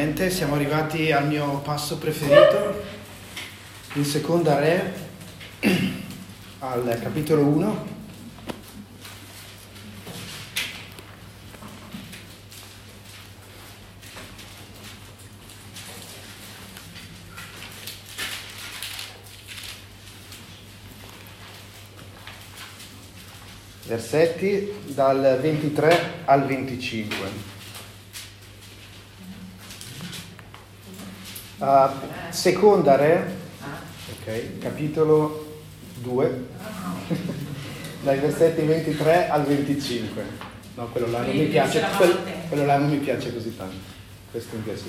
finalmente siamo arrivati al mio passo preferito, in seconda re, al capitolo 1. Versetti dal 23 al 25. Uh, seconda Re, ok, capitolo 2, dai versetti 23 al 25. No, quello là non mi piace, quello, quello là non mi piace così tanto, questo mi piace.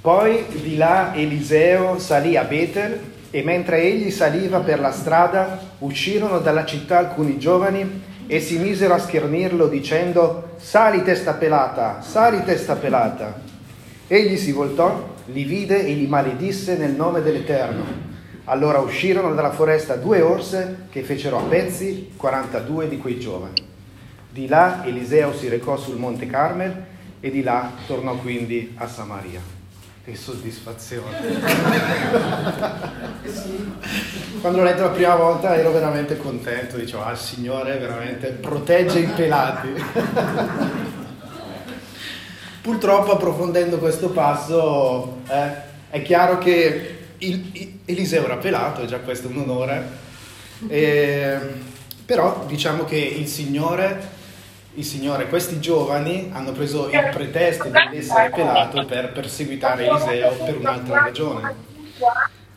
Poi di là Eliseo salì a Betel e mentre egli saliva per la strada uscirono dalla città alcuni giovani e si misero a schernirlo dicendo sali testa pelata, sali testa pelata. Egli si voltò, li vide e li maledisse nel nome dell'Eterno. Allora uscirono dalla foresta due orse che fecero a pezzi 42 di quei giovani. Di là Eliseo si recò sul monte Carmel e di là tornò quindi a Samaria. Che soddisfazione! Quando l'ho letto la prima volta ero veramente contento, dicevo, ah il Signore veramente protegge i pelati. Purtroppo approfondendo questo passo eh, è chiaro che il, il, Eliseo era pelato, e già questo è un onore, e, però diciamo che il Signore, il Signore, questi giovani hanno preso il pretesto di essere pelato per perseguitare Eliseo per un'altra ragione.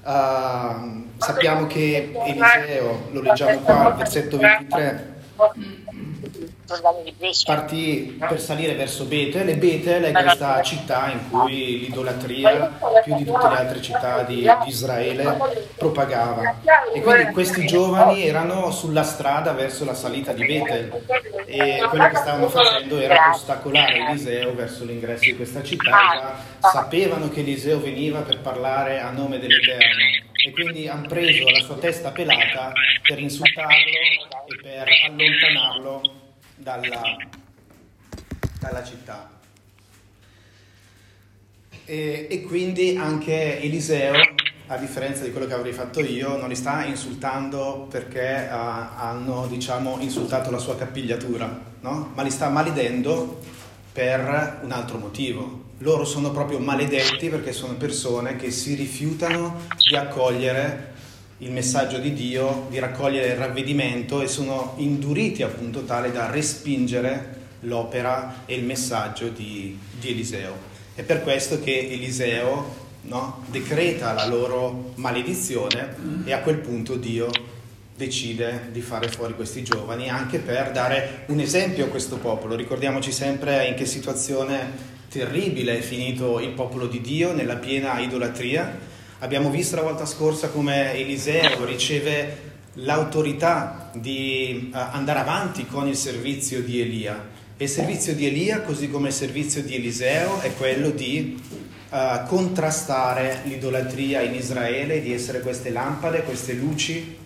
Uh, sappiamo che Eliseo, lo leggiamo qua versetto 23, partì per salire verso Betel e Betel è questa città in cui l'idolatria più di tutte le altre città di, Israele propagava. E quindi questi giovani erano sulla strada verso la salita di Betel e quello che stavano facendo era ostacolare Eliseo verso l'ingresso di questa città sapevano che Eliseo veniva per parlare a nome dell'Eterno. E quindi hanno preso la sua testa pelata per insultarlo e per allontanarlo dalla, dalla città. E, e, quindi anche Eliseo, a differenza di quello che avrei fatto io, non li sta insultando perché uh, hanno diciamo, insultato la sua capigliatura, no? ma li sta maledendo per un altro motivo. Loro sono proprio maledetti perché sono persone che si rifiutano di accogliere il messaggio di Dio, di raccogliere il ravvedimento e sono induriti appunto tale da respingere l'opera e il messaggio di, di Eliseo. È per questo che Eliseo no, decreta la loro maledizione e a quel punto Dio decide di fare fuori questi giovani anche per dare un esempio a questo popolo. Ricordiamoci sempre in che situazione terribile è finito il popolo di Dio nella piena idolatria Abbiamo visto la volta scorsa come Eliseo riceve l'autorità di uh, andare avanti con il servizio di Elia. E il servizio di Elia, così come il servizio di Eliseo, è quello di uh, contrastare l'idolatria in Israele, di essere queste lampade, queste luci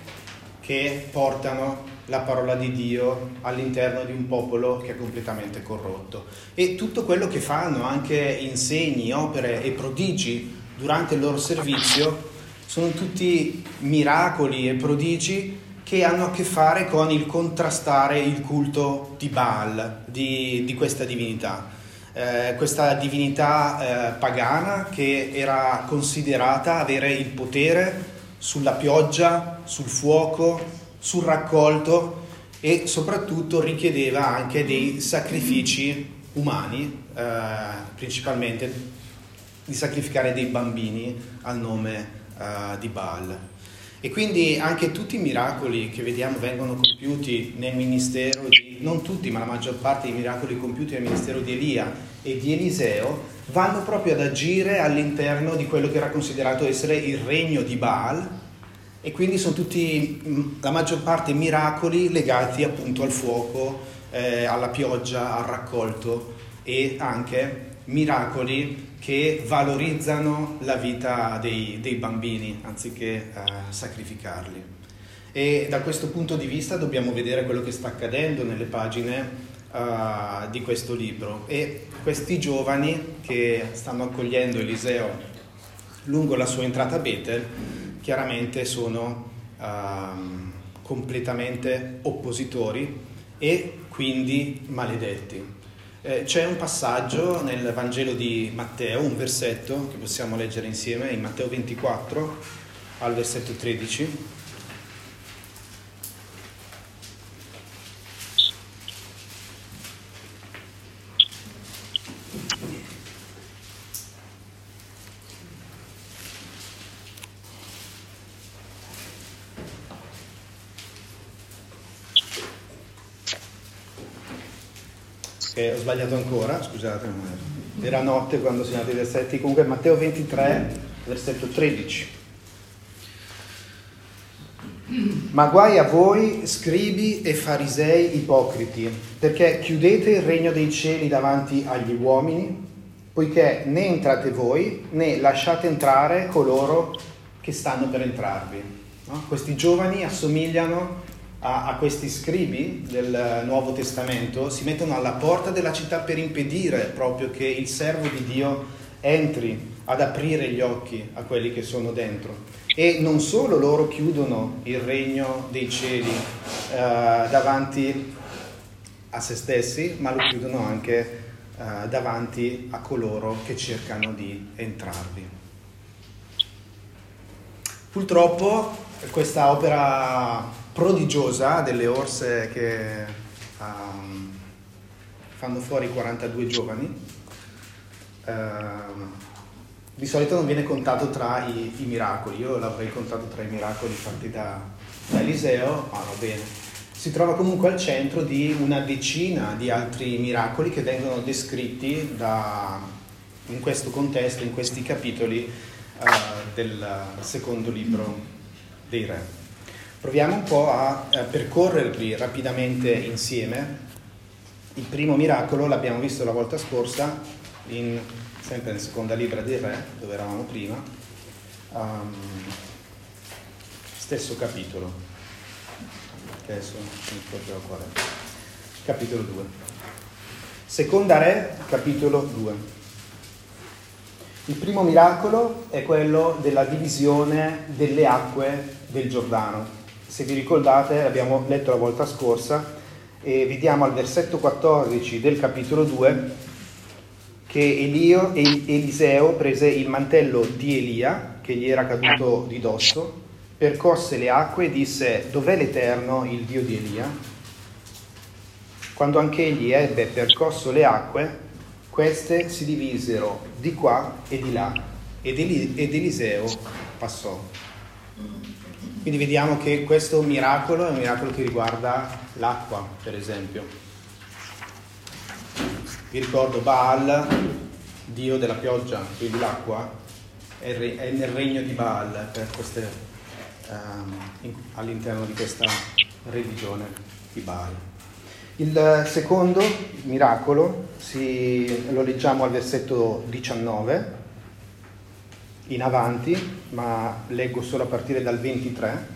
che portano la parola di Dio all'interno di un popolo che è completamente corrotto. E tutto quello che fanno, anche insegni, opere e prodigi durante il loro servizio sono tutti miracoli e prodigi che hanno a che fare con il contrastare il culto di Baal, di, di questa divinità. Eh, questa divinità eh, pagana che era considerata avere il potere sulla pioggia, sul fuoco, sul raccolto e soprattutto richiedeva anche dei sacrifici umani, eh, principalmente di sacrificare dei bambini al nome uh, di Baal. E quindi anche tutti i miracoli che vediamo vengono compiuti nel ministero di, non tutti, ma la maggior parte dei miracoli compiuti nel ministero di Elia e di Eliseo, vanno proprio ad agire all'interno di quello che era considerato essere il regno di Baal e quindi sono tutti, mm, la maggior parte, miracoli legati appunto al fuoco, eh, alla pioggia, al raccolto e anche miracoli che valorizzano la vita dei, dei bambini anziché uh, sacrificarli. E da questo punto di vista dobbiamo vedere quello che sta accadendo nelle pagine uh, di questo libro e questi giovani che stanno accogliendo Eliseo lungo la sua entrata a Betel chiaramente sono uh, completamente oppositori e quindi maledetti. Eh, c'è un passaggio nel Vangelo di Matteo, un versetto che possiamo leggere insieme in Matteo 24 al versetto 13 che ho sbagliato ancora, scusate, era notte quando sono andati i versetti, comunque Matteo 23, versetto 13. Ma guai a voi, scribi e farisei ipocriti, perché chiudete il regno dei cieli davanti agli uomini, poiché né entrate voi né lasciate entrare coloro che stanno per entrarvi. No? Questi giovani assomigliano a, a, questi scribi del Nuovo Testamento si mettono alla porta della città per impedire proprio che il servo di Dio entri ad aprire gli occhi a quelli che sono dentro. E non solo loro chiudono il regno dei cieli eh, davanti a se stessi, ma lo chiudono anche eh, davanti a coloro che cercano di entrarvi. Purtroppo questa opera prodigiosa delle orse che um, fanno fuori 42 giovani. Uh, di solito non viene contato tra i, i, miracoli, io l'avrei contato tra i miracoli fatti da, da Eliseo, ma va bene. Si trova comunque al centro di una decina di altri miracoli che vengono descritti da, in questo contesto, in questi capitoli uh, del secondo libro dei Re. Proviamo un po' a, a percorrerli rapidamente insieme. Il primo miracolo l'abbiamo visto la volta scorsa, in, sempre nel seconda libra dei re, dove eravamo prima, um, stesso capitolo, che adesso non ricordo qual capitolo 2. Seconda re, capitolo 2. Il primo miracolo è quello della divisione delle acque del Giordano se vi ricordate abbiamo letto la volta scorsa e vediamo al versetto 14 del capitolo 2 che Elio, Eliseo prese il mantello di Elia che gli era caduto di dosso, percosse le acque e disse dov'è l'Eterno, il Dio di Elia? Quando anche egli ebbe percosso le acque, queste si divisero di qua e di là ed, Eliseo passò. Quindi vediamo che questo miracolo è un miracolo che riguarda l'acqua, per esempio. Vi ricordo Baal, dio della pioggia, quindi l'acqua, è, nel regno di Baal queste, um, all'interno di questa religione di Baal. Il secondo miracolo si, lo leggiamo al versetto 19 in avanti, ma leggo solo a partire dal 23.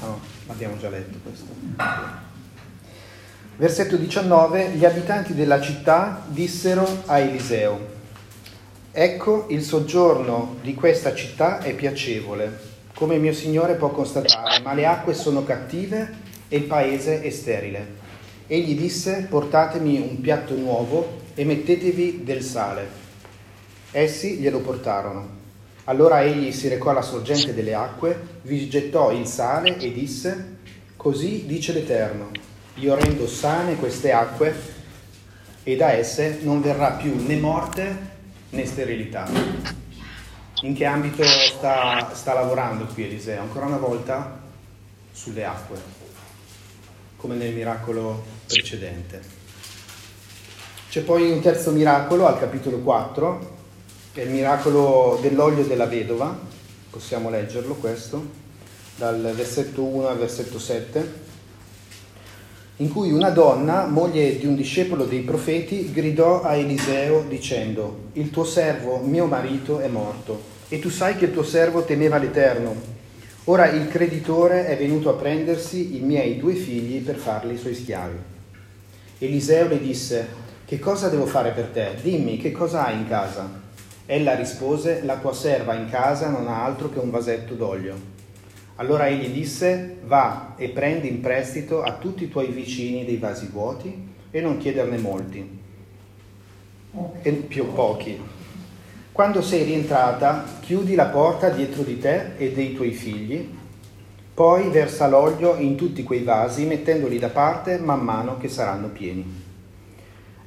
No, abbiamo già letto questo. Versetto 19, gli abitanti della città dissero a Eliseo, ecco il soggiorno di questa città è piacevole, come mio signore può constatare, ma le acque sono cattive e il paese è sterile. Egli disse, portatemi un piatto nuovo e mettetevi del sale. Essi glielo portarono. Allora egli si recò alla sorgente delle acque, vi gettò il sale e disse, Così dice l'Eterno, io rendo sane queste acque e da esse non verrà più né morte né sterilità. In che ambito sta, sta lavorando qui Eliseo? Ancora una volta sulle acque, come nel miracolo precedente. C'è poi un terzo miracolo al capitolo 4, è il miracolo dell'olio della vedova, possiamo leggerlo questo, dal versetto 1 al versetto 7, in cui una donna, moglie di un discepolo dei profeti, gridò a Eliseo dicendo, il tuo servo, mio marito, è morto, e tu sai che il tuo servo temeva l'Eterno. Ora il creditore è venuto a prendersi i miei due figli per farli suoi schiavi. Eliseo le disse, che cosa devo fare per te? Dimmi, che cosa hai in casa? Ella rispose, la tua serva in casa non ha altro che un vasetto d'olio. Allora egli disse, va e prendi in prestito a tutti i tuoi vicini dei vasi vuoti e non chiederne molti, e più pochi. Quando sei rientrata, chiudi la porta dietro di te e dei tuoi figli, poi versa l'olio in tutti quei vasi, mettendoli da parte man mano che saranno pieni.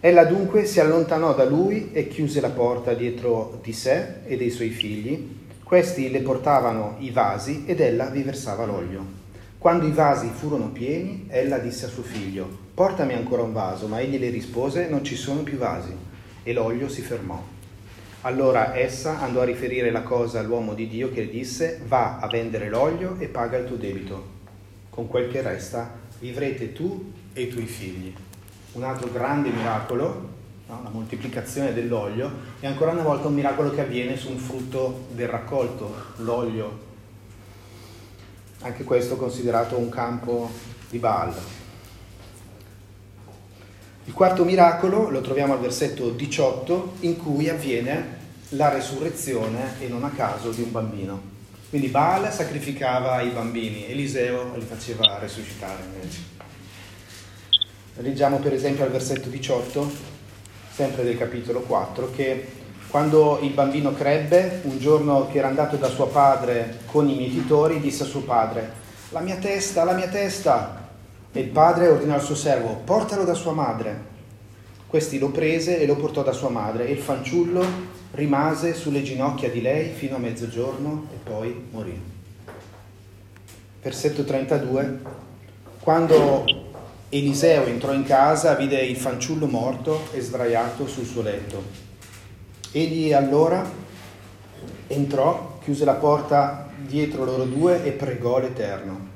Ella dunque si allontanò da lui e chiuse la porta dietro di sé e dei suoi figli questi le portavano i vasi ed ella vi versava l'olio. Quando i vasi furono pieni, ella disse a suo figlio, portami ancora un vaso, ma egli le rispose, non ci sono più vasi. E l'olio si fermò. Allora essa andò a riferire la cosa all'uomo di Dio che disse, va a vendere l'olio e paga il tuo debito. Con quel che resta vivrete tu e i tuoi figli. Un altro grande miracolo no? la moltiplicazione dell'olio, è ancora una volta un miracolo che avviene su un frutto del raccolto, l'olio. Anche questo considerato un campo di Baal. Il quarto miracolo lo troviamo al versetto 18 in cui avviene la resurrezione e non a caso di un bambino. Quindi Baal sacrificava i bambini, Eliseo li faceva resuscitare invece. Leggiamo per esempio al versetto 18 sempre del capitolo 4, che quando il bambino crebbe, un giorno che era andato da suo padre con i mietitori, disse a suo padre, la mia testa, la mia testa. E il padre ordinò al suo servo, portalo da sua madre. Questi lo prese e lo portò da sua madre e il fanciullo rimase sulle ginocchia di lei fino a mezzogiorno e poi morì. Versetto 32. Quando Eliseo entrò in casa, vide il fanciullo morto e sdraiato sul suo letto. Egli allora entrò, chiuse la porta dietro loro due e pregò l'Eterno.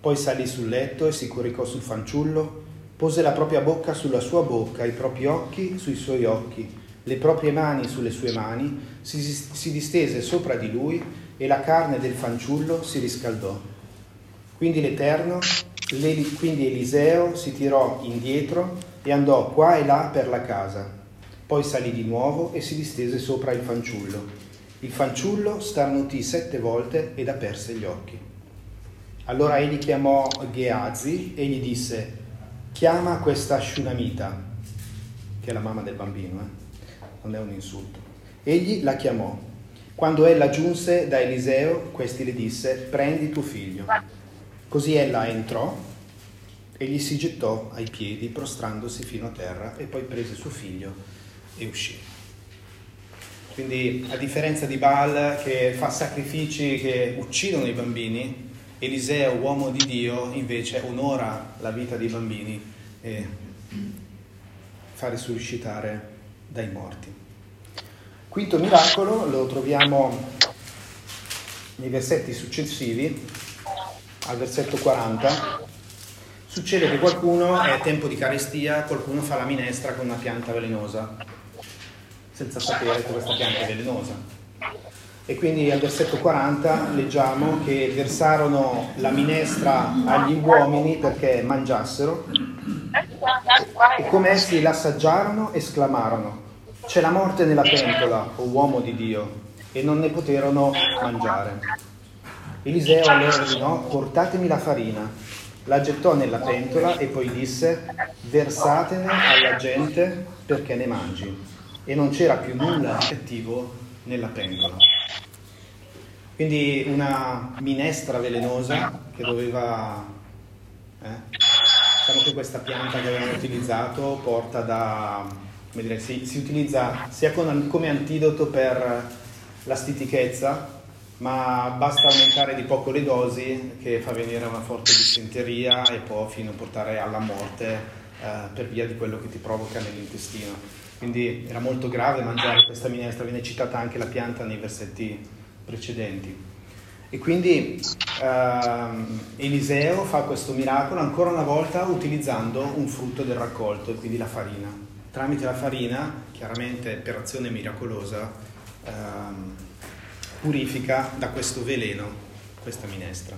Poi salì sul letto e si coricò sul fanciullo, pose la propria bocca sulla sua bocca, i propri occhi sui suoi occhi, le proprie mani sulle sue mani, si, si distese sopra di lui e la carne del fanciullo si riscaldò. Quindi l'Eterno quindi Eliseo si tirò indietro e andò qua e là per la casa. Poi salì di nuovo e si distese sopra il fanciullo. Il fanciullo starnutì sette volte ed aperse gli occhi. Allora egli chiamò Geazi e gli disse, chiama questa Shunamita, che è la mamma del bambino, eh? non è un insulto. Egli la chiamò. Quando ella giunse da Eliseo, questi le disse, prendi tuo figlio. Così ella entrò e gli si gettò ai piedi, prostrandosi fino a terra, e poi prese suo figlio e uscì. Quindi, a differenza di Baal che fa sacrifici che uccidono i bambini, Eliseo, uomo di Dio, invece onora la vita dei bambini e fa risuscitare dai morti. Quinto miracolo lo troviamo nei versetti successivi al versetto 40, succede che qualcuno è tempo di carestia, qualcuno fa la minestra con una pianta velenosa, senza sapere che questa pianta è velenosa. E quindi al versetto 40 leggiamo che versarono la minestra agli uomini perché mangiassero e come essi l'assaggiarono esclamarono, c'è la morte nella pentola, o uomo di Dio, e non ne poterono mangiare. Eliseo allora ordinò, portatemi la farina. La gettò nella pentola e poi disse, versatene alla gente perché ne mangi. E non c'era più nulla di cattivo nella pentola. Quindi una minestra velenosa che doveva... Eh, diciamo che questa pianta che avevano utilizzato porta da... come dire, si, si utilizza sia con, come antidoto per la stitichezza ma basta aumentare di poco le dosi che fa venire una forte dissenteria e può fino a portare alla morte eh, per via di quello che ti provoca nell'intestino. Quindi era molto grave mangiare questa minestra, viene citata anche la pianta nei versetti precedenti. E quindi ehm, Eliseo fa questo miracolo ancora una volta utilizzando un frutto del raccolto, quindi la farina. Tramite la farina, chiaramente per azione miracolosa, ehm, purifica da questo veleno questa minestra.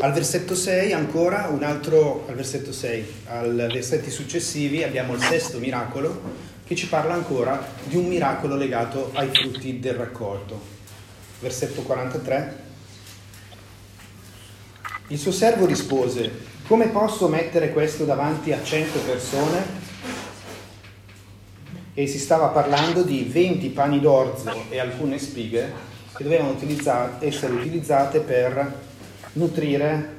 Al versetto 6 ancora un altro, al versetto 6, al versetti successivi abbiamo il sesto miracolo che ci parla ancora di un miracolo legato ai frutti del raccolto. Versetto 43. Il suo servo rispose, come posso mettere questo davanti a cento persone? E si stava parlando di 20 pani d'orzo e alcune spighe che dovevano utilizzate, essere utilizzate per nutrire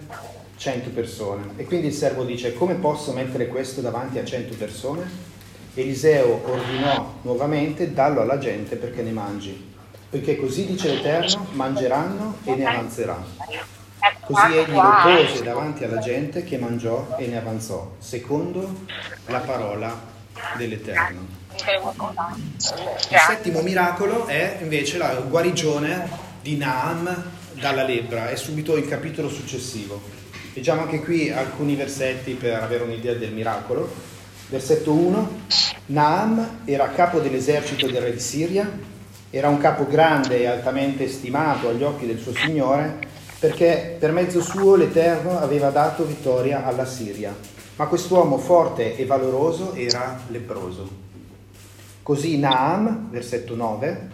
100 persone. E quindi il servo dice, come posso mettere questo davanti a 100 persone? Eliseo ordinò nuovamente, dallo alla gente perché ne mangi, poiché così dice l'Eterno, mangeranno e ne avanzeranno. Così egli lo pose davanti alla gente che mangiò e ne avanzò, secondo la parola dell'Eterno. Il settimo miracolo è invece la guarigione di Naam dalla lebbra, è subito il capitolo successivo. Leggiamo anche qui alcuni versetti per avere un'idea del miracolo. Versetto 1, Naam era capo dell'esercito del re di Siria, era un capo grande e altamente stimato agli occhi del suo Signore, perché per mezzo suo l'Eterno aveva dato vittoria alla Siria. Ma quest'uomo forte e valoroso era leproso. Così Naam, versetto 9,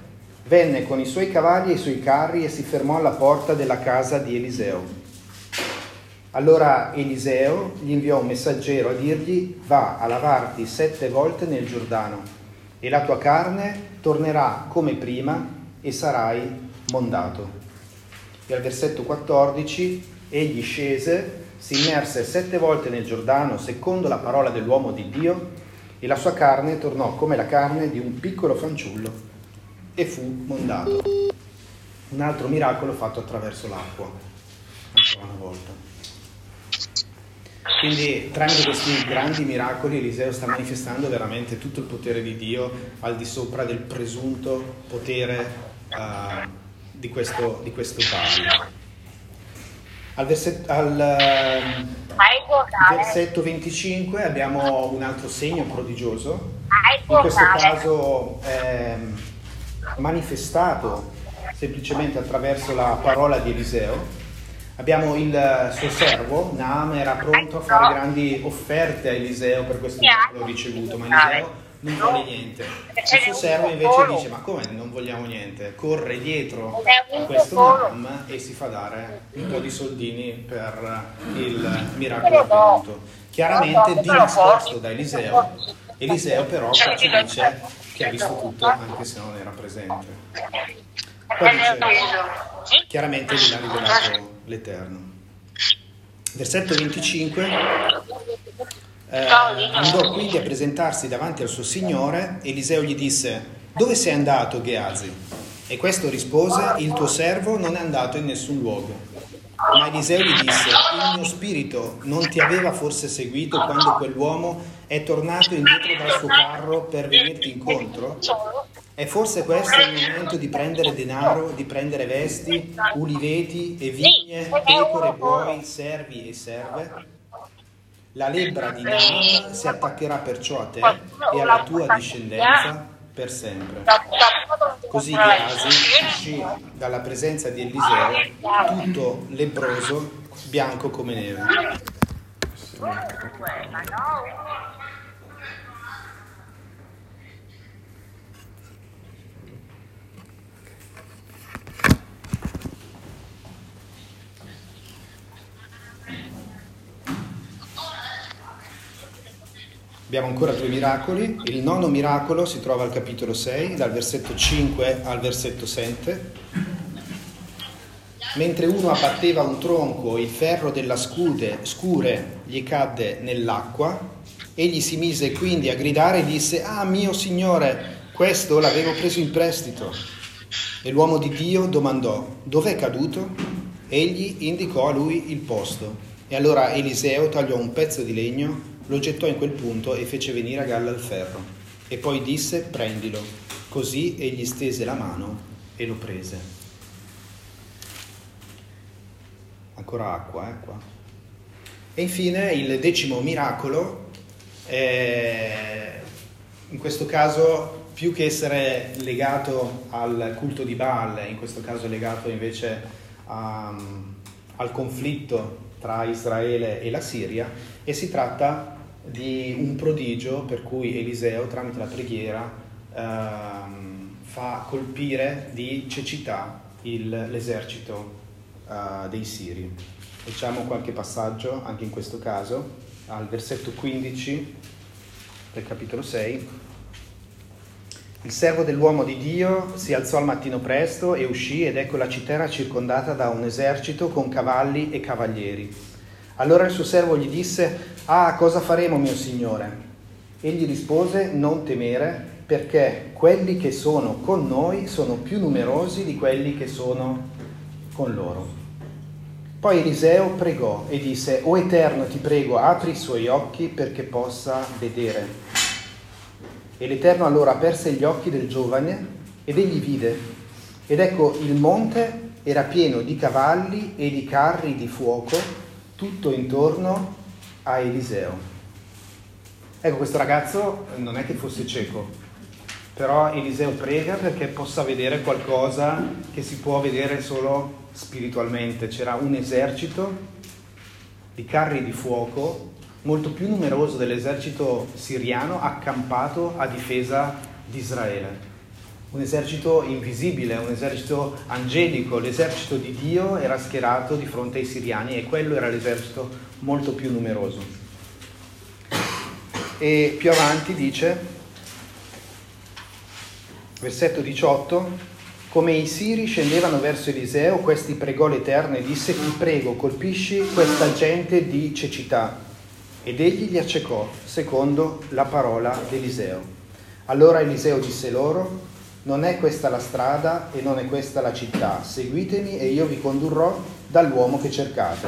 venne con i suoi cavalli e i suoi carri e si fermò alla porta della casa di Eliseo. Allora Eliseo gli inviò un messaggero a dirgli va a lavarti sette volte nel Giordano e la tua carne tornerà come prima e sarai mondato. E al versetto 14 egli scese, si immerse sette volte nel Giordano secondo la parola dell'uomo di Dio e la sua carne tornò come la carne di un piccolo fanciullo e fu mondato. Un altro miracolo fatto attraverso l'acqua, ancora una volta. Quindi tramite questi grandi miracoli Eliseo sta manifestando veramente tutto il potere di Dio al di sopra del presunto potere uh, di questo, di questo. Al, verset, al uh, versetto 25 abbiamo un altro segno prodigioso, in questo caso eh, manifestato semplicemente attraverso la parola di Eliseo. Abbiamo il suo servo, Naam, era pronto a fare grandi offerte a Eliseo per questo miracolo ricevuto, ma Eliseo non vuole niente. Il suo servo invece dice, ma come non vogliamo niente? Corre dietro a questo Naam e si fa dare un po' di soldini per il miracolo avvenuto. Chiaramente di nascosto da Eliseo, Eliseo però ci dice che ha visto tutto anche se non era presente. Poi dice, chiaramente gli ha rivelato l'Eterno. Versetto 25. Eh, andò quindi a presentarsi davanti al suo Signore. Eliseo gli disse, dove sei andato, Geazi? E questo rispose, il tuo servo non è andato in nessun luogo. Ma Eliseo gli disse, il mio spirito non ti aveva forse seguito quando quell'uomo è tornato indietro dal suo carro per venirti incontro? E forse questo è il momento di prendere denaro, di prendere vesti, uliveti e vigne, pecore, buoi, servi e serve? La lebbra di Naam si attaccherà perciò a te e alla tua discendenza per sempre. Così Geasi uscì dalla presenza di Eliseo tutto lebroso, bianco come neve. Abbiamo ancora due miracoli. Il nono miracolo si trova al capitolo 6, dal versetto 5 al versetto 7. Mentre uno abbatteva un tronco, il ferro della scude, scure gli cadde nell'acqua. Egli si mise quindi a gridare e disse, Ah mio Signore, questo l'avevo preso in prestito. E l'uomo di Dio domandò, dov'è caduto? Egli indicò a lui il posto. E allora Eliseo tagliò un pezzo di legno lo gettò in quel punto e fece venire a galla il ferro. E poi disse, prendilo. Così egli stese la mano e lo prese. Ancora acqua, eh, qua. E infine il decimo miracolo, è, in questo caso più che essere legato al culto di Baal, in questo caso legato invece a, al conflitto tra Israele e la Siria e si tratta di un prodigio per cui Eliseo tramite la preghiera ehm, fa colpire di cecità il, l'esercito eh, dei Siri. Leggiamo qualche passaggio anche in questo caso, al versetto 15 del capitolo 6. Il servo dell'uomo di Dio si alzò al mattino presto e uscì ed ecco la città era circondata da un esercito con cavalli e cavalieri. Allora il suo servo gli disse, Ah, cosa faremo mio signore? Egli rispose, non temere, perché quelli che sono con noi sono più numerosi di quelli che sono con loro. Poi Eliseo pregò e disse, O Eterno, ti prego, apri i suoi occhi perché possa vedere. E l'Eterno allora aperse gli occhi del giovane ed egli vide. Ed ecco il monte era pieno di cavalli e di carri di fuoco tutto intorno a Eliseo. Ecco, questo ragazzo non è che fosse cieco, però Eliseo prega perché possa vedere qualcosa che si può vedere solo spiritualmente. C'era un esercito di carri di fuoco molto più numeroso dell'esercito siriano accampato a difesa di Israele. Un esercito invisibile, un esercito angelico, l'esercito di Dio era schierato di fronte ai siriani e quello era l'esercito molto più numeroso. E più avanti dice, versetto 18, come i siri scendevano verso Eliseo, questi pregò l'Eterno e disse, ti prego, colpisci questa gente di cecità ed egli li accecò, secondo la parola di Eliseo. Allora Eliseo disse loro, non è questa la strada e non è questa la città, seguitemi e io vi condurrò dall'uomo che cercate.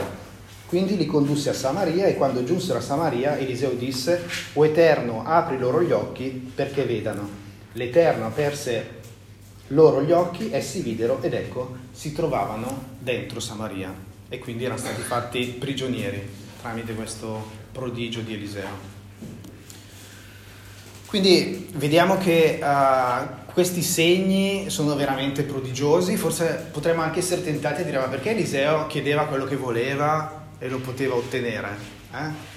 Quindi li condusse a Samaria e quando giunsero a Samaria Eliseo disse, O Eterno, apri loro gli occhi perché vedano. L'Eterno aperse loro gli occhi, essi videro ed ecco si trovavano dentro Samaria e quindi erano stati fatti prigionieri tramite questo prodigio di Eliseo. Quindi vediamo che uh, questi segni sono veramente prodigiosi, forse potremmo anche essere tentati a dire ma perché Eliseo chiedeva quello che voleva e lo poteva ottenere? Eh?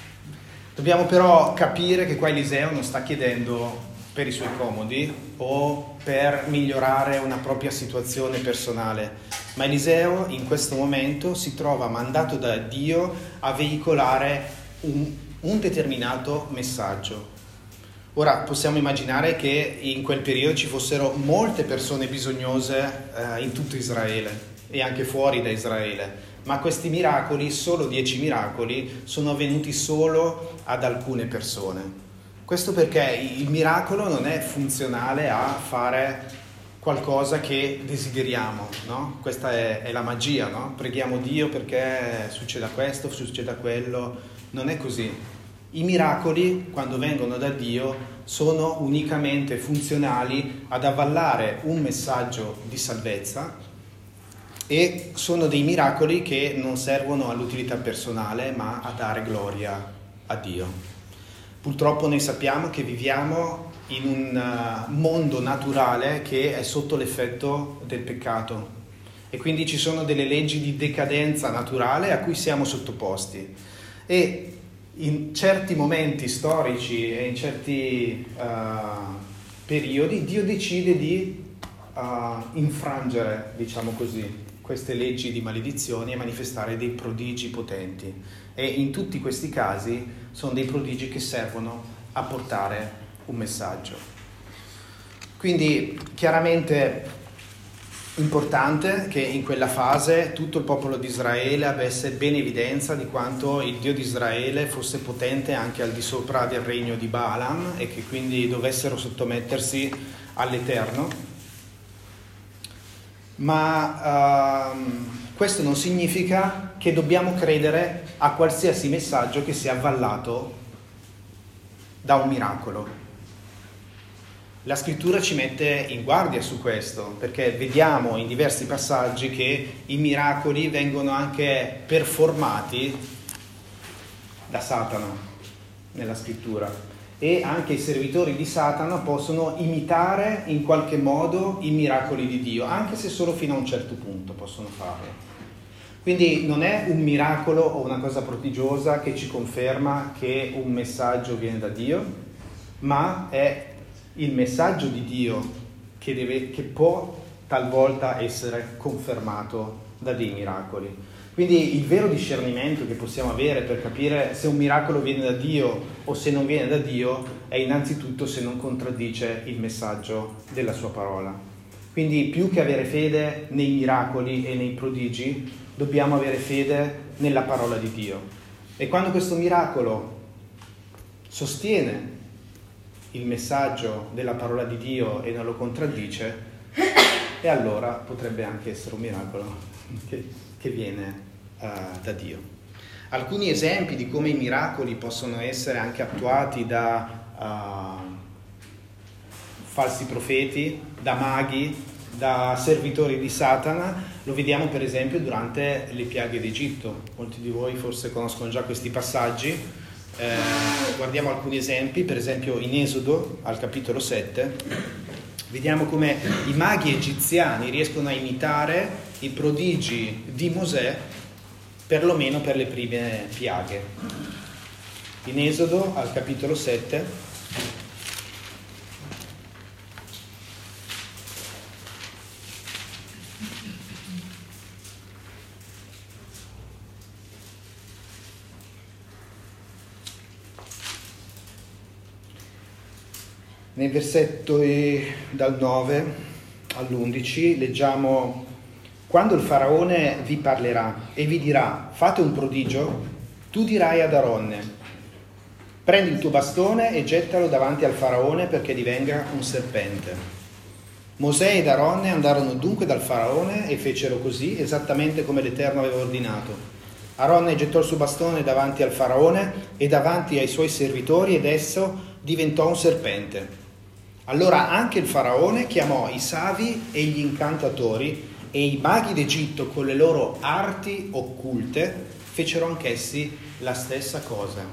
Dobbiamo però capire che qua Eliseo non sta chiedendo per i suoi comodi o per migliorare una propria situazione personale, ma Eliseo in questo momento si trova mandato da Dio a veicolare un, un determinato messaggio. Ora possiamo immaginare che in quel periodo ci fossero molte persone bisognose eh, in tutto Israele e anche fuori da Israele, ma questi miracoli, solo dieci miracoli, sono avvenuti solo ad alcune persone. Questo perché il miracolo non è funzionale a fare qualcosa che desideriamo, no? Questa è, è la magia, no? Preghiamo Dio perché succeda questo, succeda quello, non è così. I miracoli, quando vengono da Dio, sono unicamente funzionali ad avvallare un messaggio di salvezza e sono dei miracoli che non servono all'utilità personale ma a dare gloria a Dio. Purtroppo noi sappiamo che viviamo in un uh, mondo naturale che è sotto l'effetto del peccato e quindi ci sono delle leggi di decadenza naturale a cui siamo sottoposti e in certi momenti storici e in certi uh, periodi Dio decide di uh, infrangere, diciamo così, queste leggi di maledizione e manifestare dei prodigi potenti. E in tutti questi casi sono dei prodigi che servono a portare un messaggio. Quindi chiaramente importante che in quella fase tutto il popolo di Israele avesse ben evidenza di quanto il Dio di Israele fosse potente anche al di sopra del regno di Balaam e che quindi dovessero sottomettersi all'Eterno. Ma uh, questo non significa che dobbiamo credere a qualsiasi messaggio che sia avvallato da un miracolo. La scrittura ci mette in guardia su questo, perché vediamo in diversi passaggi che i miracoli vengono anche performati da Satana nella scrittura e anche i servitori di Satana possono imitare in qualche modo i miracoli di Dio, anche se solo fino a un certo punto possono farlo. Quindi non è un miracolo o una cosa prodigiosa che ci conferma che un messaggio viene da Dio, ma è il messaggio di Dio che, deve, che può talvolta essere confermato da dei miracoli. Quindi il vero discernimento che possiamo avere per capire se un miracolo viene da Dio o se non viene da Dio è innanzitutto se non contraddice il messaggio della sua parola. Quindi più che avere fede nei miracoli e nei prodigi, dobbiamo avere fede nella parola di Dio. E quando questo miracolo sostiene il messaggio della parola di Dio e non lo contraddice, e allora potrebbe anche essere un miracolo che che viene uh, da Dio. Alcuni esempi di come i miracoli possono essere anche attuati da uh, falsi profeti, da maghi, da servitori di Satana, lo vediamo per esempio durante le piaghe d'Egitto. Molti di voi forse conoscono già questi passaggi. Eh, guardiamo alcuni esempi, per esempio in Esodo al capitolo 7, vediamo come i maghi egiziani riescono a imitare i prodigi di Mosè, perlomeno per le prime piaghe. In Esodo al capitolo 7 Nel versetto dal 9 all'11 leggiamo quando il faraone vi parlerà e vi dirà fate un prodigio, tu dirai ad Aronne, prendi il tuo bastone e gettalo davanti al faraone perché divenga un serpente. Mosè ed Aronne andarono dunque dal faraone e fecero così esattamente come l'Eterno aveva ordinato. Aronne gettò il suo bastone davanti al faraone e davanti ai suoi servitori ed esso diventò un serpente. Allora anche il faraone chiamò i savi e gli incantatori e i maghi d'Egitto con le loro arti occulte fecero anch'essi la stessa cosa.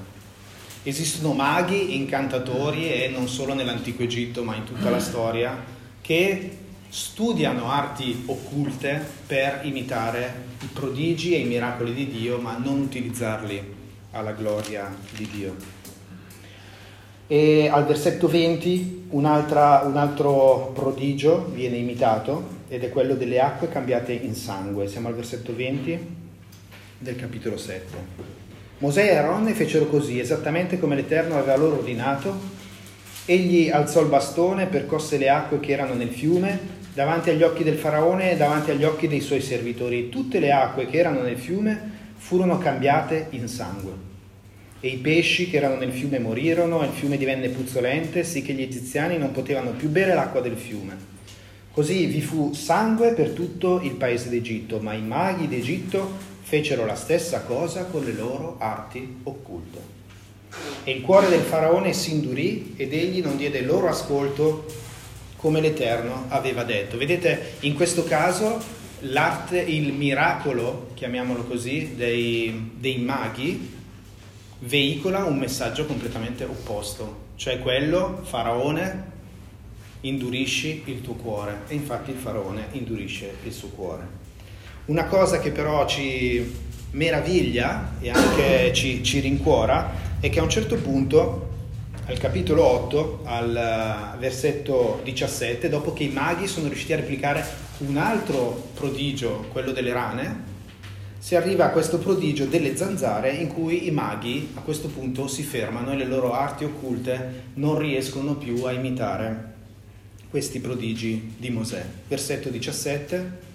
Esistono maghi, incantatori e non solo nell'antico Egitto ma in tutta la storia che studiano arti occulte per imitare i prodigi e i miracoli di Dio ma non utilizzarli alla gloria di Dio. E al versetto 20 un, altro prodigio viene imitato ed è quello delle acque cambiate in sangue. Siamo al versetto 20 del capitolo 7. Mosè e Aaron fecero così, esattamente come l'Eterno aveva loro ordinato. Egli alzò il bastone, percosse le acque che erano nel fiume, davanti agli occhi del faraone e davanti agli occhi dei suoi servitori. Tutte le acque che erano nel fiume furono cambiate in sangue. E i pesci che erano nel fiume morirono, e il fiume divenne puzzolente, sì che gli egiziani non potevano più bere l'acqua del fiume. Così vi fu sangue per tutto il paese d'Egitto, ma i maghi d'Egitto fecero la stessa cosa con le loro arti occulte. E il cuore del faraone si indurì ed egli non diede loro ascolto come l'Eterno aveva detto. Vedete, in questo caso l'arte, il miracolo, chiamiamolo così, dei, dei maghi veicola un messaggio completamente opposto, cioè quello, faraone, indurisci il tuo cuore e infatti il faraone indurisce il suo cuore. Una cosa che però ci meraviglia e anche ci, ci rincuora è che a un certo punto, al capitolo 8, al versetto 17, dopo che i maghi sono riusciti a replicare un altro prodigio, quello delle rane, si arriva a questo prodigio delle zanzare in cui i maghi a questo punto si fermano e le loro arti occulte non riescono più a imitare questi prodigi di Mosè. Versetto 17.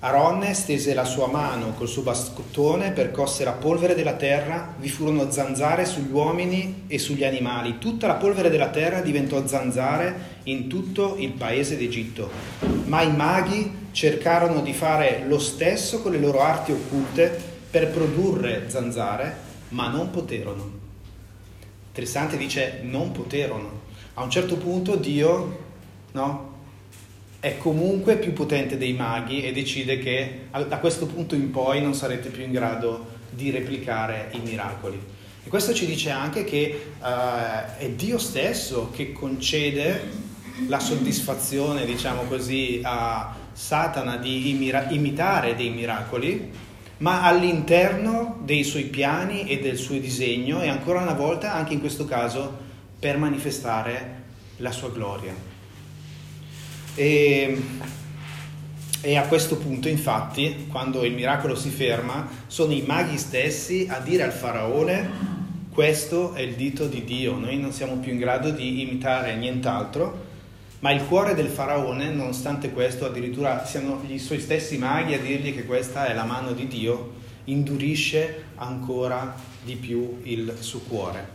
Aronne stese la sua mano col suo bastone, percosse la polvere della terra, vi furono zanzare sugli uomini e sugli animali. Tutta la polvere della terra diventò zanzare in tutto il paese d'Egitto. Ma i maghi cercarono di fare lo stesso con le loro arti occulte per produrre zanzare, ma non poterono. Interessante dice non poterono. A un certo punto Dio no? È comunque più potente dei maghi e decide che da questo punto in poi non sarete più in grado di replicare i miracoli. E questo ci dice anche che uh, è Dio stesso che concede la soddisfazione, diciamo così, a, Satana di imira- imitare dei miracoli, ma all'interno dei suoi piani e del suo disegno e ancora una volta, anche in questo caso, per manifestare la sua gloria. E, e a questo punto, infatti, quando il miracolo si ferma, sono i maghi stessi a dire al faraone questo è il dito di Dio, noi non siamo più in grado di imitare nient'altro, ma il cuore del faraone, nonostante questo, addirittura siano gli suoi stessi maghi a dirgli che questa è la mano di Dio, indurisce ancora di più il suo cuore.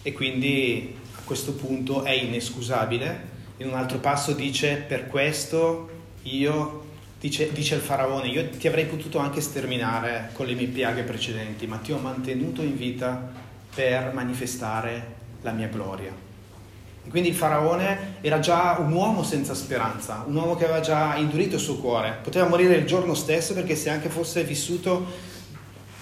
E quindi a questo punto è inescusabile. In un altro passo dice, per questo io Dice, dice, il faraone, io ti avrei potuto anche sterminare con le mie piaghe precedenti, ma ti ho mantenuto in vita per manifestare la mia gloria. Quindi il faraone era già un uomo senza speranza, un uomo che aveva già indurito il suo cuore, poteva morire il giorno stesso perché se anche fosse vissuto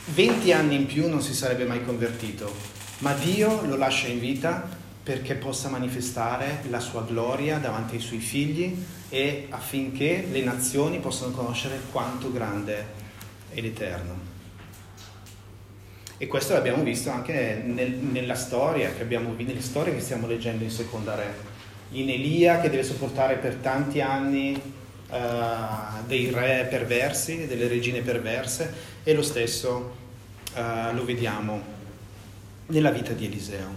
20 anni in più non si sarebbe mai convertito, ma Dio lo lascia in vita perché possa manifestare la sua gloria davanti ai suoi figli e affinché le nazioni possano conoscere quanto grande è l'Eterno. E questo l'abbiamo visto anche nel, nella storia che abbiamo, nelle storie che stiamo leggendo in seconda re. In Elia che deve sopportare per tanti anni uh, dei re perversi, delle regine perverse, e lo stesso uh, lo vediamo nella vita di Eliseo.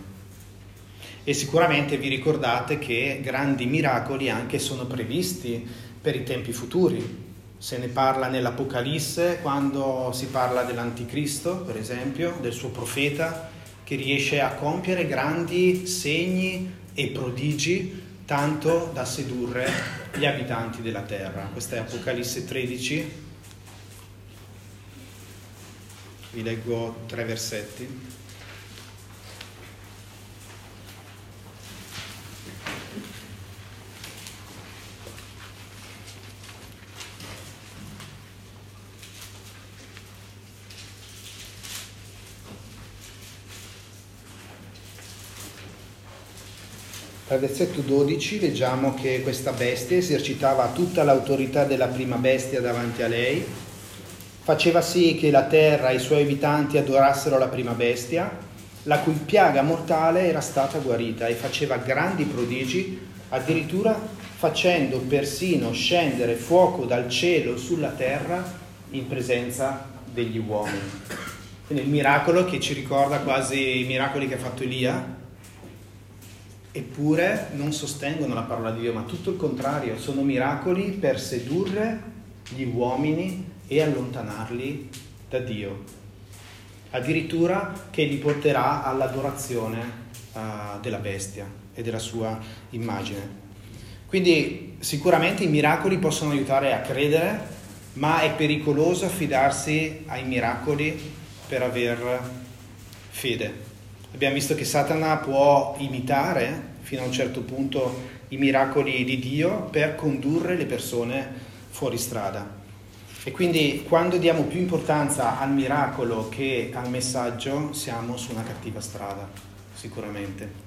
E sicuramente vi ricordate che grandi miracoli anche sono previsti per i tempi futuri. Se ne parla nell'Apocalisse quando si parla dell'Anticristo, per esempio, del suo profeta, che riesce a compiere grandi segni e prodigi tanto da sedurre gli abitanti della terra. Questa è Apocalisse 13. Vi leggo tre versetti. Al versetto 12 leggiamo che questa bestia esercitava tutta l'autorità della prima bestia davanti a lei, faceva sì che la terra e i suoi abitanti adorassero la prima bestia, la cui piaga mortale era stata guarita e faceva grandi prodigi, addirittura facendo persino scendere fuoco dal cielo sulla terra in presenza degli uomini. Quindi il miracolo che ci ricorda quasi i miracoli che ha fatto Elia, eppure non sostengono la parola di Dio, ma tutto il contrario, sono miracoli per sedurre gli uomini e allontanarli da Dio. Addirittura che li porterà all'adorazione uh, della bestia e della sua immagine. Quindi sicuramente i miracoli possono aiutare a credere, ma è pericoloso affidarsi ai miracoli per aver fede. Abbiamo visto che Satana può imitare fino a un certo punto i miracoli di Dio per condurre le persone fuori strada. E quindi quando diamo più importanza al miracolo che al messaggio siamo su una cattiva strada, sicuramente.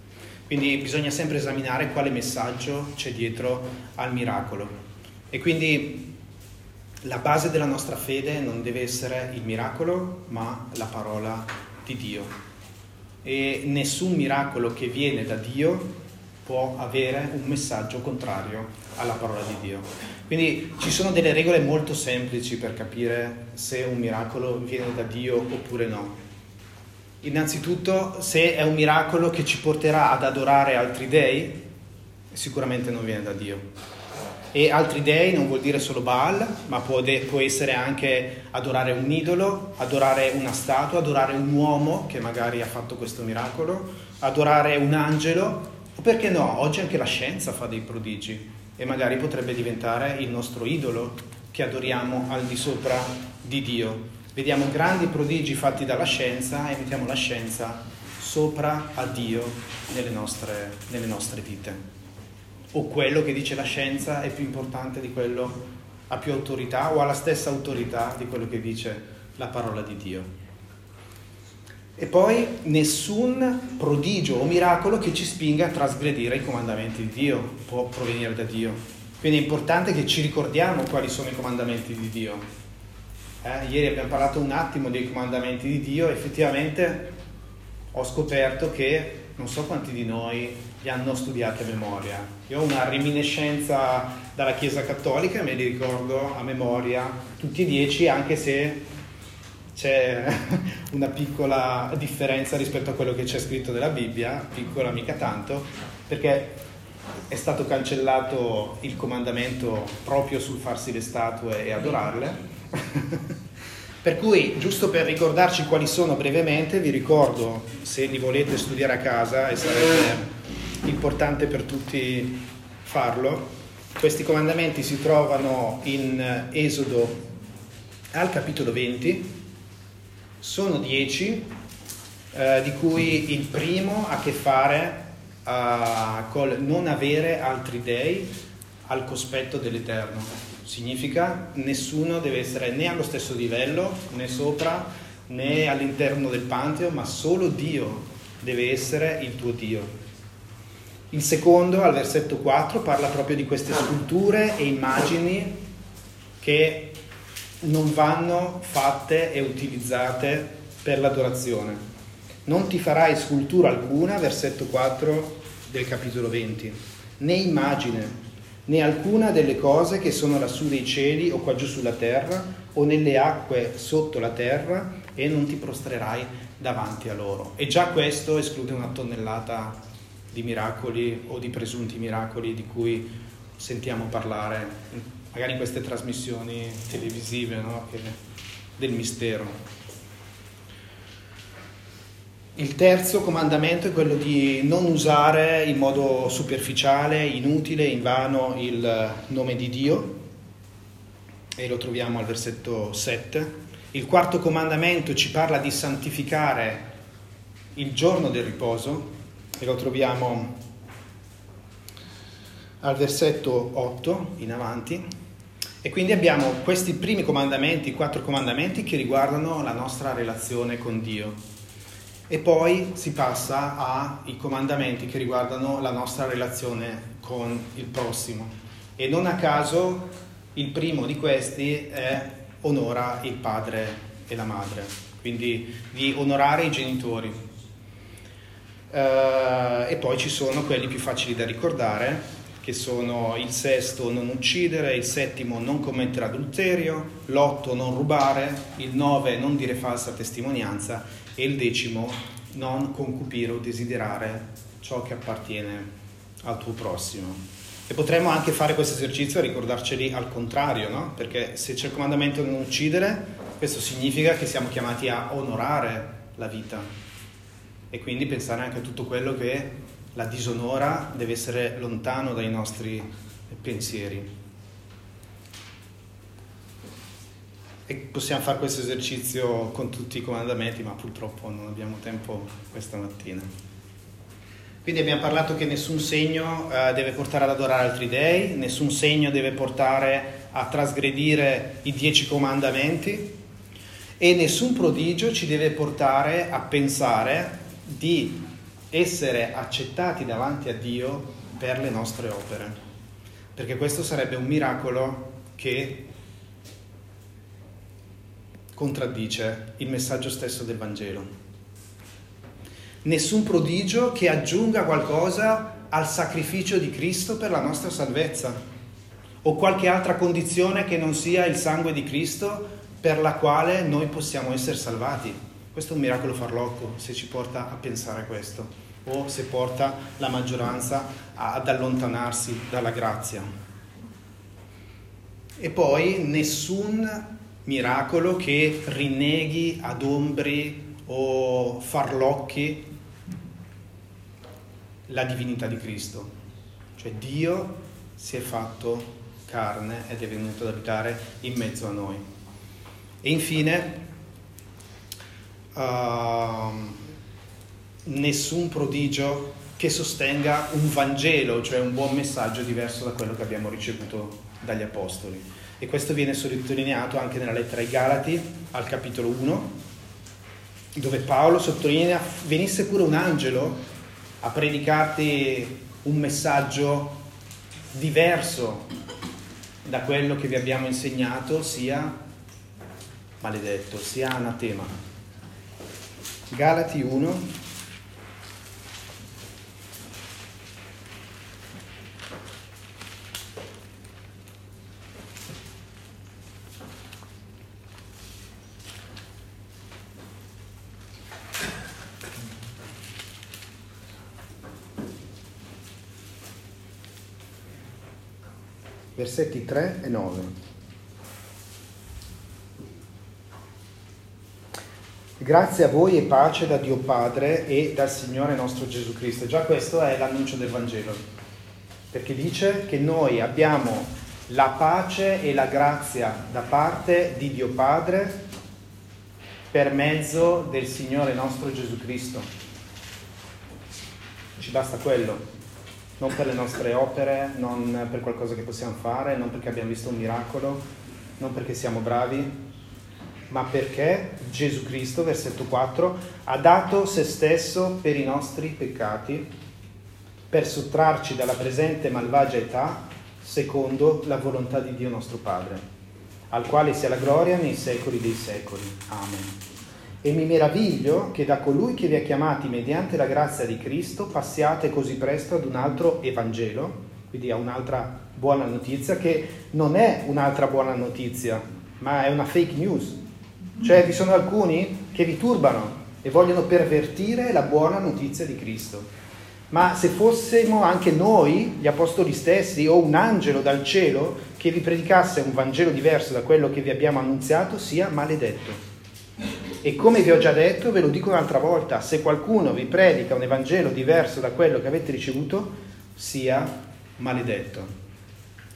Quindi bisogna sempre esaminare quale messaggio c'è dietro al miracolo. E quindi la base della nostra fede non deve essere il miracolo, ma la parola di Dio e nessun miracolo che viene da Dio può avere un messaggio contrario alla parola di Dio. Quindi ci sono delle regole molto semplici per capire se un miracolo viene da Dio oppure no. Innanzitutto, se è un miracolo che ci porterà ad adorare altri dei, sicuramente non viene da Dio. E altri dei non vuol dire solo Baal, ma può, de- può, essere anche adorare un idolo, adorare una statua, adorare un uomo che magari ha fatto questo miracolo, adorare un angelo, o perché no, oggi anche la scienza fa dei prodigi e magari potrebbe diventare il nostro idolo che adoriamo al di sopra di Dio. Vediamo grandi prodigi fatti dalla scienza e mettiamo la scienza sopra a Dio nelle nostre, nelle nostre vite o quello che dice la scienza è più importante di quello, ha più autorità o ha la stessa autorità di quello che dice la parola di Dio. E poi nessun prodigio o miracolo che ci spinga a trasgredire i comandamenti di Dio può provenire da Dio. Quindi è importante che ci ricordiamo quali sono i comandamenti di Dio. Eh, ieri abbiamo parlato un attimo dei comandamenti di Dio, effettivamente ho scoperto che non so quanti di noi li hanno studiati a memoria. Io ho una reminiscenza dalla Chiesa Cattolica e me li ricordo a memoria tutti e dieci, anche se c'è una piccola differenza rispetto a quello che c'è scritto nella Bibbia, piccola mica tanto, perché è stato cancellato il comandamento proprio sul farsi le statue e adorarle. per cui, giusto per ricordarci quali sono brevemente, vi ricordo, se li volete studiare a casa, e sarebbe importante per tutti farlo, questi comandamenti si trovano in Esodo al capitolo 20, sono 10, eh, di cui il primo ha a che fare uh, col non avere altri dei al cospetto dell'Eterno. Significa nessuno deve essere né allo stesso livello, né sopra, né all'interno del Panteo, ma solo Dio deve essere il tuo Dio. Il secondo, al versetto 4, parla proprio di queste sculture e immagini che non vanno fatte e utilizzate per l'adorazione. Non ti farai scultura alcuna, versetto 4 del capitolo 20, né immagine, né alcuna delle cose che sono lassù nei cieli o qua giù sulla terra o nelle acque sotto la terra e non ti prostrerai davanti a loro. E già questo esclude una tonnellata di miracoli o di presunti miracoli di cui sentiamo parlare, magari in queste trasmissioni televisive no? del mistero. Il terzo comandamento è quello di non usare in modo superficiale, inutile, invano il nome di Dio e lo troviamo al versetto 7. Il quarto comandamento ci parla di santificare il giorno del riposo e lo troviamo al versetto 8 in avanti. E quindi abbiamo questi primi comandamenti, quattro comandamenti che riguardano la nostra relazione con Dio e poi si passa ai comandamenti che riguardano la nostra relazione con il prossimo. E non a caso il primo di questi è onora il padre e la madre, quindi di onorare i genitori. Uh, e poi ci sono quelli più facili da ricordare, che sono il sesto non uccidere, il settimo non commettere adulterio, l'otto non rubare, il nove non dire falsa testimonianza e il decimo non concupire o desiderare ciò che appartiene al tuo prossimo. E potremmo anche fare questo esercizio e ricordarceli al contrario, no? Perché se c'è il comandamento non uccidere, questo significa che siamo chiamati a onorare la vita e quindi pensare anche a tutto quello che la disonora deve essere lontano dai nostri pensieri. E possiamo fare questo esercizio con tutti i comandamenti, ma purtroppo non abbiamo tempo questa mattina. Quindi abbiamo parlato che nessun segno eh, deve portare ad adorare altri dei, nessun segno deve portare a trasgredire i dieci comandamenti e nessun prodigio ci deve portare a pensare di essere accettati davanti a Dio per le nostre opere, perché questo sarebbe un miracolo che contraddice il messaggio stesso del Vangelo. Nessun prodigio che aggiunga qualcosa al sacrificio di Cristo per la nostra salvezza o qualche altra condizione che non sia il sangue di Cristo per la quale noi possiamo essere salvati. Questo è un miracolo farlocco se ci porta a pensare a questo o se porta la maggioranza ad allontanarsi dalla grazia. E poi nessun miracolo che rinneghi, adombri o farlocchi la divinità di Cristo. Cioè Dio si è fatto carne ed è venuto ad abitare in mezzo a noi. E infine, uh, nessun prodigio che sostenga un Vangelo, cioè un buon messaggio diverso da quello che abbiamo ricevuto dagli Apostoli. E questo viene sottolineato anche nella lettera ai Galati, al capitolo 1, dove Paolo sottolinea venisse pure un angelo a predicarti un messaggio diverso da quello che vi abbiamo insegnato sia maledetto, sia anatema. Galati 1, versetti 3 e 9. Grazie a voi e pace da Dio Padre e dal Signore nostro Gesù Cristo. Già questo è l'annuncio del Vangelo, perché dice che noi abbiamo la pace e la grazia da parte di Dio Padre per mezzo del Signore nostro Gesù Cristo. Ci basta quello non per le nostre opere, non per qualcosa che possiamo fare, non perché abbiamo visto un miracolo, non perché siamo bravi, ma perché Gesù Cristo, versetto 4, ha dato se stesso per i nostri peccati, per sottrarci dalla presente malvagia età, secondo la volontà di Dio nostro Padre, al quale sia la gloria nei secoli dei secoli. Amen. E mi meraviglio che da colui che vi ha chiamati mediante la grazia di Cristo passiate così presto ad un altro Evangelo, quindi a un'altra buona notizia, che non è un'altra buona notizia, ma è una fake news. Cioè vi sono alcuni che vi turbano e vogliono pervertire la buona notizia di Cristo. Ma se fossimo anche noi, gli apostoli stessi, o un angelo dal cielo che vi predicasse un Vangelo diverso da quello che vi abbiamo annunziato, sia maledetto. E come vi ho già detto, ve lo dico un'altra volta, se qualcuno vi predica un Evangelo diverso da quello che avete ricevuto, sia maledetto.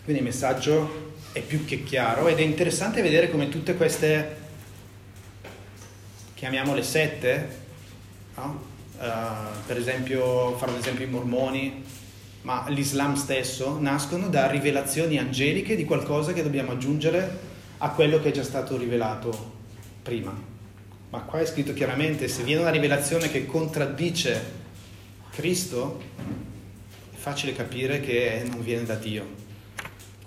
Quindi il messaggio è più che chiaro ed è interessante vedere come tutte queste, chiamiamole sette, no? uh, per esempio, farò l'esempio i mormoni, ma l'Islam stesso, nascono da rivelazioni angeliche di qualcosa che dobbiamo aggiungere a quello che è già stato rivelato prima. Ma qua è scritto chiaramente, se viene una rivelazione che contraddice Cristo, è facile capire che non viene da Dio.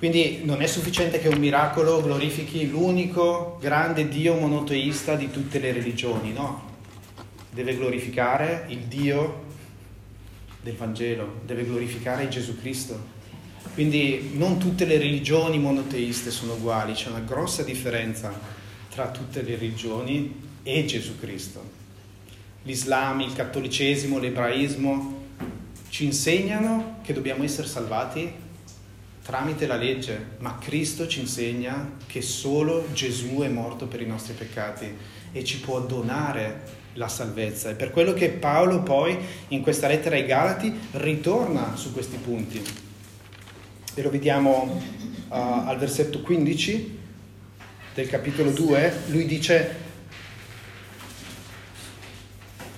Quindi non è sufficiente che un miracolo glorifichi l'unico grande Dio monoteista di tutte le religioni, no. Deve glorificare il Dio del Vangelo, deve glorificare Gesù Cristo. Quindi non tutte le religioni monoteiste sono uguali, c'è una grossa differenza tra tutte le religioni e Gesù Cristo. L'Islam, il cattolicesimo, l'ebraismo ci insegnano che dobbiamo essere salvati tramite la legge, ma Cristo ci insegna che solo Gesù è morto per i nostri peccati e ci può donare la salvezza. E per quello che Paolo poi in questa lettera ai Galati ritorna su questi punti. E lo vediamo uh, al versetto 15 del capitolo 2, lui dice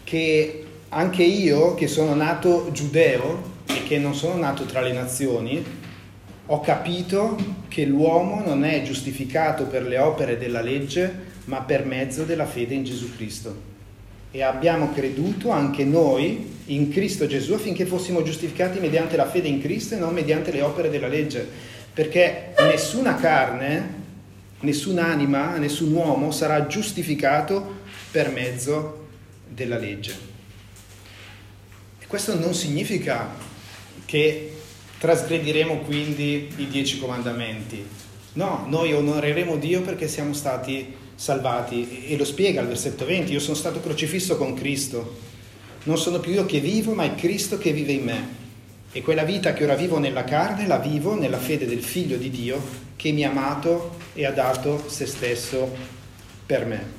che anche io, che sono nato giudeo e che non sono nato tra le nazioni, ho capito che l'uomo non è giustificato per le opere della legge, ma per mezzo della fede in Gesù Cristo. E abbiamo creduto anche noi in Cristo Gesù affinché fossimo giustificati mediante la fede in Cristo e non mediante le opere della legge. Perché nessuna carne, nessun'anima, nessun uomo sarà giustificato per mezzo della legge. E questo non significa che trasgrediremo quindi i dieci comandamenti. No, noi onoreremo Dio perché siamo stati salvati. E lo spiega il versetto 20, io sono stato crocifisso con Cristo. Non sono più io che vivo, ma è Cristo che vive in me. E quella vita che ora vivo nella carne la vivo nella fede del Figlio di Dio che mi ha amato e ha dato se stesso per me.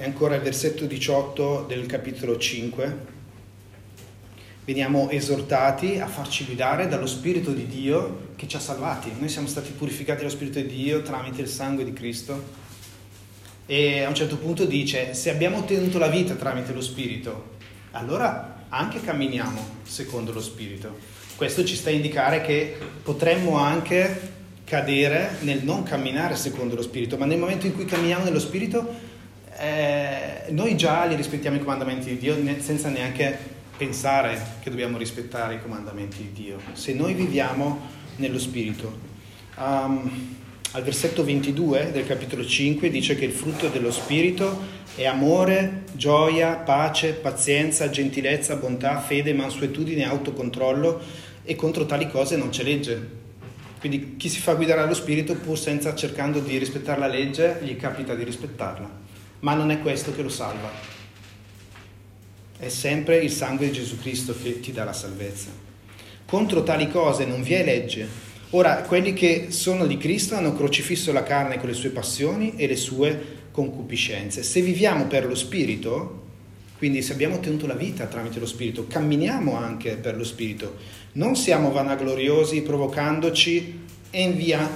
E ancora il versetto 18 del capitolo 5. Veniamo esortati a farci guidare dallo Spirito di Dio che ci ha salvati. Noi siamo stati purificati dallo Spirito di Dio tramite il sangue di Cristo. E a un certo punto dice, se abbiamo ottenuto la vita tramite lo Spirito, allora anche camminiamo secondo lo Spirito. Questo ci sta a indicare che potremmo anche cadere nel non camminare secondo lo Spirito, ma nel momento in cui camminiamo nello Spirito eh, noi già li rispettiamo i comandamenti di Dio senza neanche pensare che dobbiamo rispettare i comandamenti di Dio, se noi viviamo nello Spirito. Um, al versetto 22 del capitolo 5 dice che il frutto dello Spirito è amore, gioia, pace, pazienza, gentilezza, bontà, fede, mansuetudine, autocontrollo e contro tali cose non c'è legge. Quindi chi si fa guidare dallo Spirito pur senza cercando di rispettare la legge, gli capita di rispettarla. Ma non è questo che lo salva. È sempre il sangue di Gesù Cristo che ti dà la salvezza. Contro tali cose non vi è legge, Ora, quelli che sono di Cristo hanno crocifisso la carne con le sue passioni e le sue concupiscenze. Se viviamo per lo Spirito, quindi se abbiamo ottenuto la vita tramite lo Spirito, camminiamo anche per lo Spirito. Non siamo vanagloriosi provocandoci e, invia-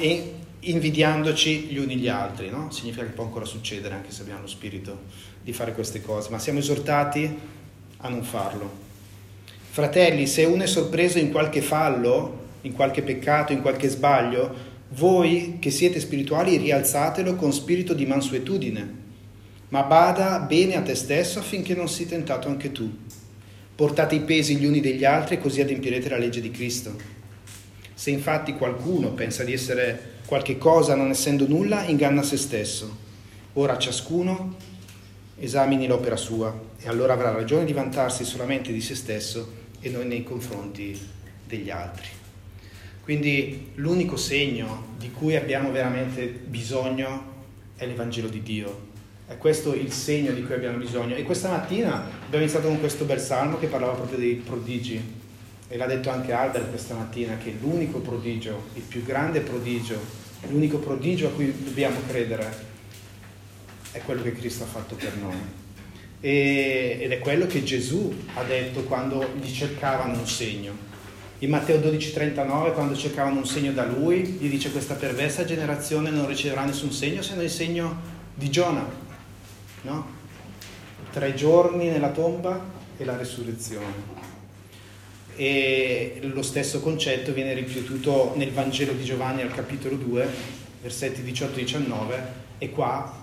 invidiandoci gli uni gli altri, no? Significa che può ancora succedere anche se abbiamo lo Spirito di fare queste cose, ma siamo esortati a non farlo. Fratelli, se uno è sorpreso in qualche fallo, in qualche peccato, in qualche sbaglio, voi che siete spirituali rialzatelo con spirito di mansuetudine, ma bada bene a te stesso affinché non sii tentato anche tu. Portate i pesi gli uni degli altri così adempirete la legge di Cristo. Se infatti qualcuno pensa di essere qualche cosa non essendo nulla, inganna se stesso. Ora ciascuno esamini l'opera sua e allora avrà ragione di vantarsi solamente di se stesso e non nei confronti degli altri. Quindi l'unico segno di cui abbiamo veramente bisogno è l'Evangelo di Dio. È questo il segno di cui abbiamo bisogno. E questa mattina abbiamo iniziato con questo bel salmo che parlava proprio dei prodigi. E l'ha detto anche Alder questa mattina, che l'unico prodigio, il più grande prodigio, l'unico prodigio a cui dobbiamo credere è quello che Cristo ha fatto per noi. E, ed è quello che Gesù ha detto quando gli cercavano un segno in Matteo 12,39, quando cercavano un segno da lui, gli dice questa perversa generazione non riceverà nessun segno se non il segno di Giona. No? Tre giorni nella tomba e la resurrezione. E lo stesso concetto viene ripetuto nel Vangelo di Giovanni al capitolo 2, versetti 18-19, e qua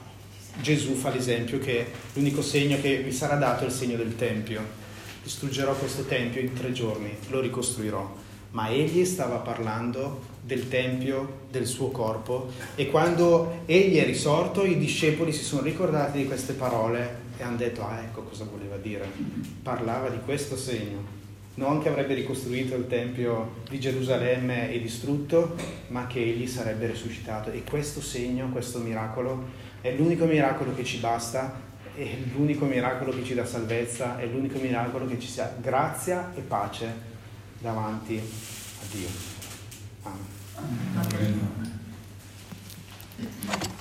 Gesù fa l'esempio che l'unico segno che vi sarà dato è il segno del Tempio distruggerò questo tempio in tre giorni, lo ricostruirò. Ma egli stava parlando del tempio del suo corpo e quando egli è risorto i discepoli si sono ricordati di queste parole e hanno detto ah ecco cosa voleva dire. Parlava di questo segno, non che avrebbe ricostruito il tempio di Gerusalemme e distrutto, ma che egli sarebbe risuscitato. E questo segno, questo miracolo, è l'unico miracolo che ci basta è l'unico miracolo che ci dà salvezza, è l'unico miracolo che ci sia grazia e pace davanti a Dio. Amen. Amen.